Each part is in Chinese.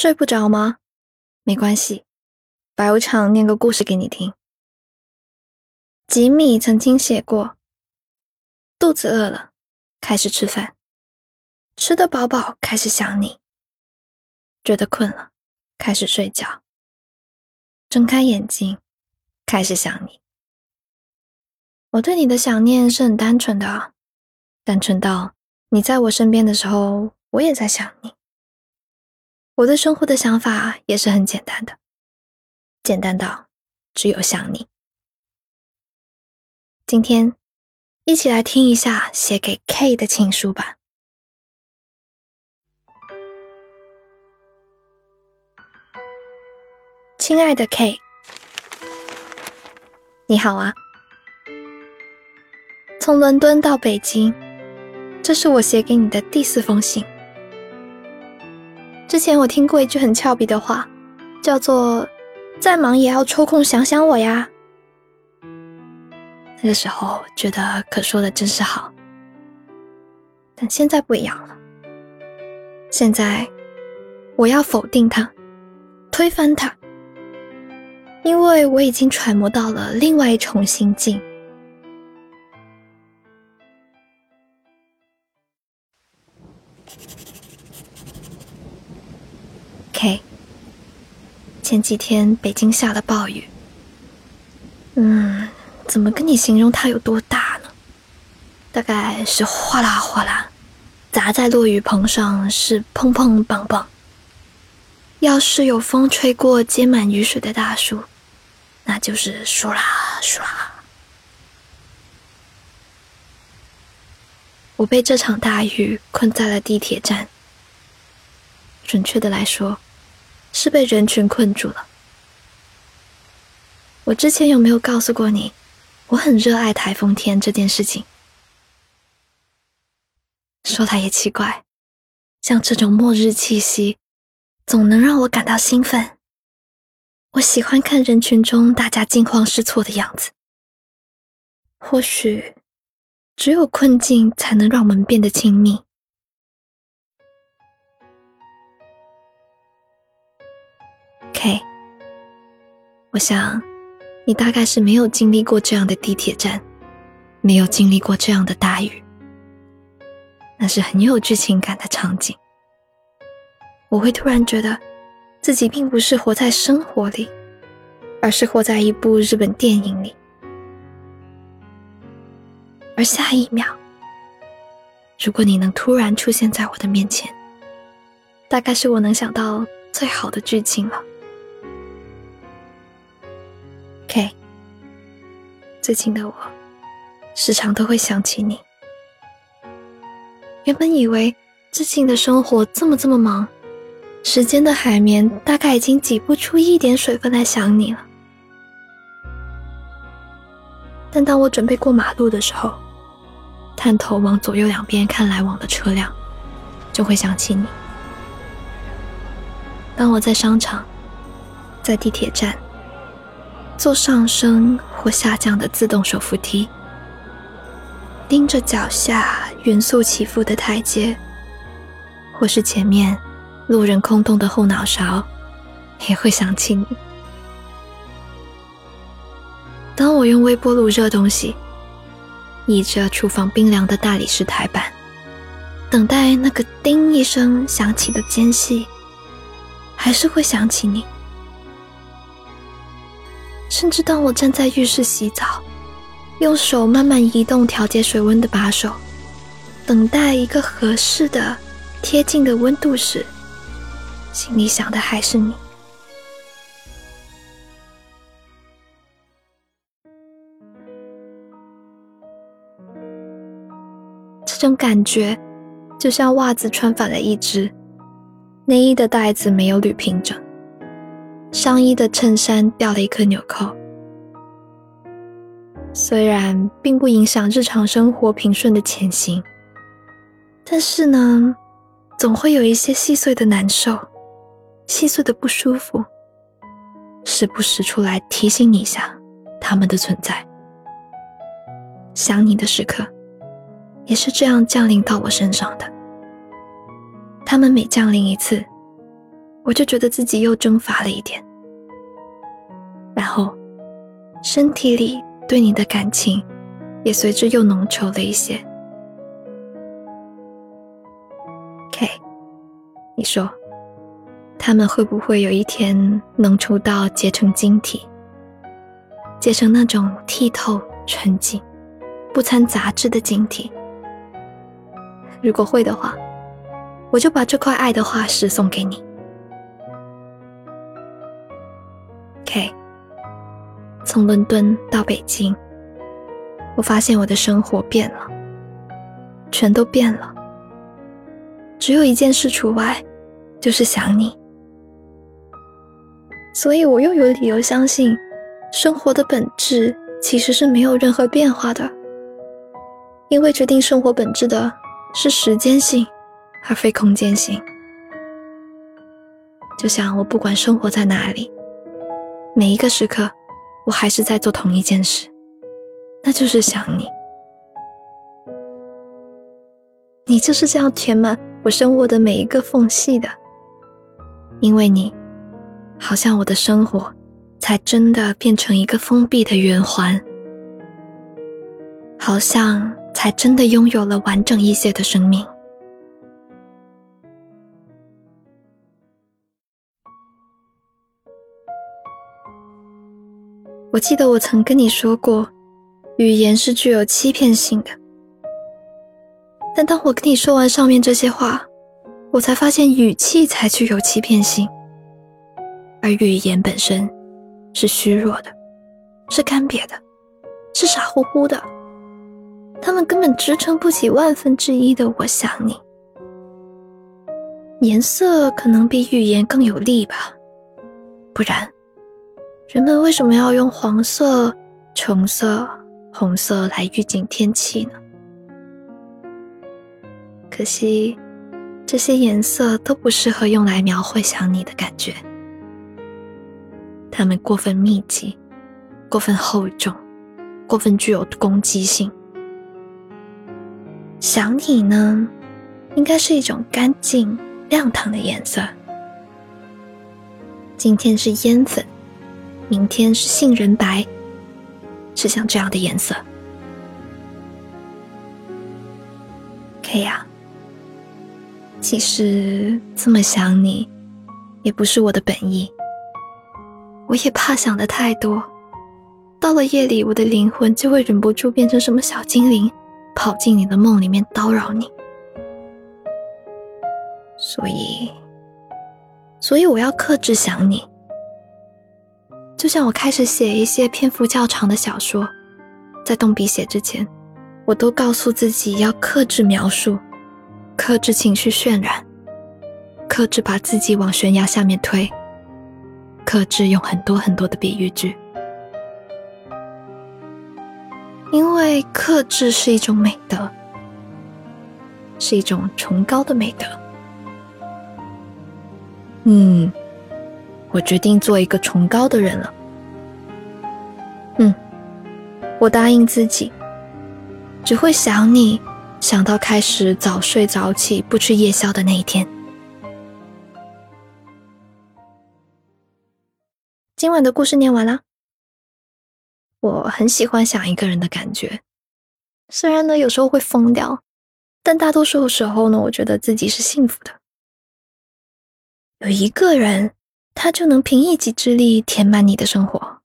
睡不着吗？没关系，白无常念个故事给你听。吉米曾经写过：肚子饿了，开始吃饭；吃得饱饱，开始想你；觉得困了，开始睡觉；睁开眼睛，开始想你。我对你的想念是很单纯的，单纯到你在我身边的时候，我也在想你。我对生活的想法也是很简单的，简单到只有想你。今天一起来听一下写给 K 的情书吧。亲爱的 K，你好啊！从伦敦到北京，这是我写给你的第四封信。之前我听过一句很俏皮的话，叫做“再忙也要抽空想想我呀”。那个时候觉得可说的真是好，但现在不一样了。现在我要否定它，推翻它，因为我已经揣摩到了另外一重心境。前几天北京下了暴雨。嗯，怎么跟你形容它有多大呢？大概是哗啦哗啦，砸在落雨棚上是砰砰梆梆。要是有风吹过结满雨水的大树，那就是唰啦唰啦。我被这场大雨困在了地铁站，准确的来说。是被人群困住了。我之前有没有告诉过你，我很热爱台风天这件事情？说来也奇怪，像这种末日气息，总能让我感到兴奋。我喜欢看人群中大家惊慌失措的样子。或许，只有困境才能让我们变得亲密。K，我想你大概是没有经历过这样的地铁站，没有经历过这样的大雨，那是很有剧情感的场景。我会突然觉得自己并不是活在生活里，而是活在一部日本电影里。而下一秒，如果你能突然出现在我的面前，大概是我能想到最好的剧情了。最近的我，时常都会想起你。原本以为最近的生活这么这么忙，时间的海绵大概已经挤不出一点水分来想你了。但当我准备过马路的时候，探头往左右两边看来往的车辆，就会想起你。当我在商场，在地铁站。坐上升或下降的自动手扶梯，盯着脚下匀速起伏的台阶，或是前面路人空洞的后脑勺，也会想起你。当我用微波炉热东西，倚着厨房冰凉的大理石台板，等待那个叮一声响起的间隙，还是会想起你。甚至当我站在浴室洗澡，用手慢慢移动调节水温的把手，等待一个合适的、贴近的温度时，心里想的还是你。这种感觉，就像袜子穿反了一只，内衣的带子没有捋平整。上衣的衬衫掉了一颗纽扣，虽然并不影响日常生活平顺的前行，但是呢，总会有一些细碎的难受，细碎的不舒服，时不时出来提醒你一下他们的存在。想你的时刻，也是这样降临到我身上的。他们每降临一次。我就觉得自己又蒸发了一点，然后身体里对你的感情也随之又浓稠了一些。K，你说，他们会不会有一天浓稠到结成晶体，结成那种剔透纯净、不掺杂质的晶体？如果会的话，我就把这块爱的化石送给你。从伦敦到北京，我发现我的生活变了，全都变了。只有一件事除外，就是想你。所以我又有理由相信，生活的本质其实是没有任何变化的，因为决定生活本质的是时间性，而非空间性。就像我不管生活在哪里。每一个时刻，我还是在做同一件事，那就是想你。你就是这样填满我生活的每一个缝隙的，因为你，好像我的生活才真的变成一个封闭的圆环，好像才真的拥有了完整一些的生命。我记得我曾跟你说过，语言是具有欺骗性的。但当我跟你说完上面这些话，我才发现语气才具有欺骗性，而语言本身是虚弱的，是干瘪的，是傻乎乎的。他们根本支撑不起万分之一的“我想你”。颜色可能比语言更有力吧，不然。人们为什么要用黄色、橙色、红色来预警天气呢？可惜，这些颜色都不适合用来描绘想你的感觉，它们过分密集、过分厚重、过分具有攻击性。想你呢，应该是一种干净、亮堂的颜色。今天是烟粉。明天是杏仁白，是像这样的颜色。K 呀，其实这么想你，也不是我的本意。我也怕想的太多，到了夜里，我的灵魂就会忍不住变成什么小精灵，跑进你的梦里面叨扰你。所以，所以我要克制想你。就像我开始写一些篇幅较长的小说，在动笔写之前，我都告诉自己要克制描述，克制情绪渲染，克制把自己往悬崖下面推，克制用很多很多的比喻句，因为克制是一种美德，是一种崇高的美德。嗯。我决定做一个崇高的人了。嗯，我答应自己，只会想你，想到开始早睡早起、不吃夜宵的那一天。今晚的故事念完了。我很喜欢想一个人的感觉，虽然呢有时候会疯掉，但大多数的时候呢，我觉得自己是幸福的。有一个人。他就能凭一己之力填满你的生活。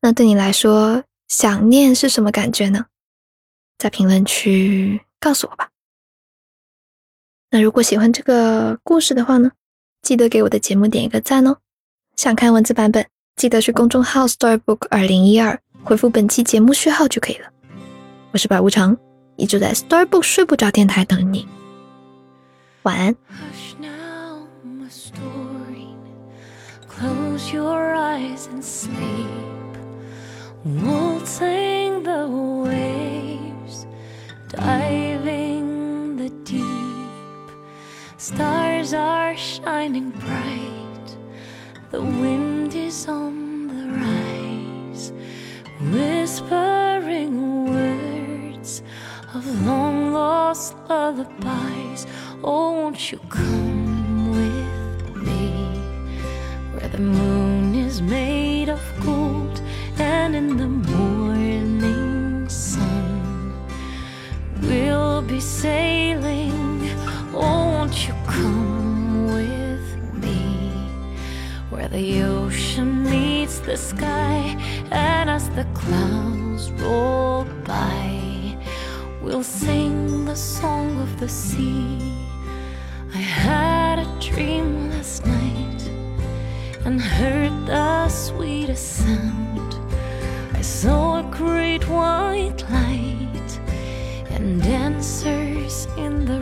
那对你来说，想念是什么感觉呢？在评论区告诉我吧。那如果喜欢这个故事的话呢，记得给我的节目点一个赞哦。想看文字版本，记得去公众号 Storybook 二零一二回复本期节目序号就可以了。我是百无常，一直在 Storybook 睡不着电台等你。晚安。Close your eyes and sleep, waltzing the waves, diving the deep. Stars are shining bright, the wind is on the rise, whispering words of long lost lullabies. Oh, won't you come the moon is made of gold, and in the morning sun we'll be sailing. Won't you come with me where the ocean meets the sky, and as the clouds roll by, we'll sing the song of the sea. I had a dream and heard the sweetest sound. I saw a great white light and dancers in the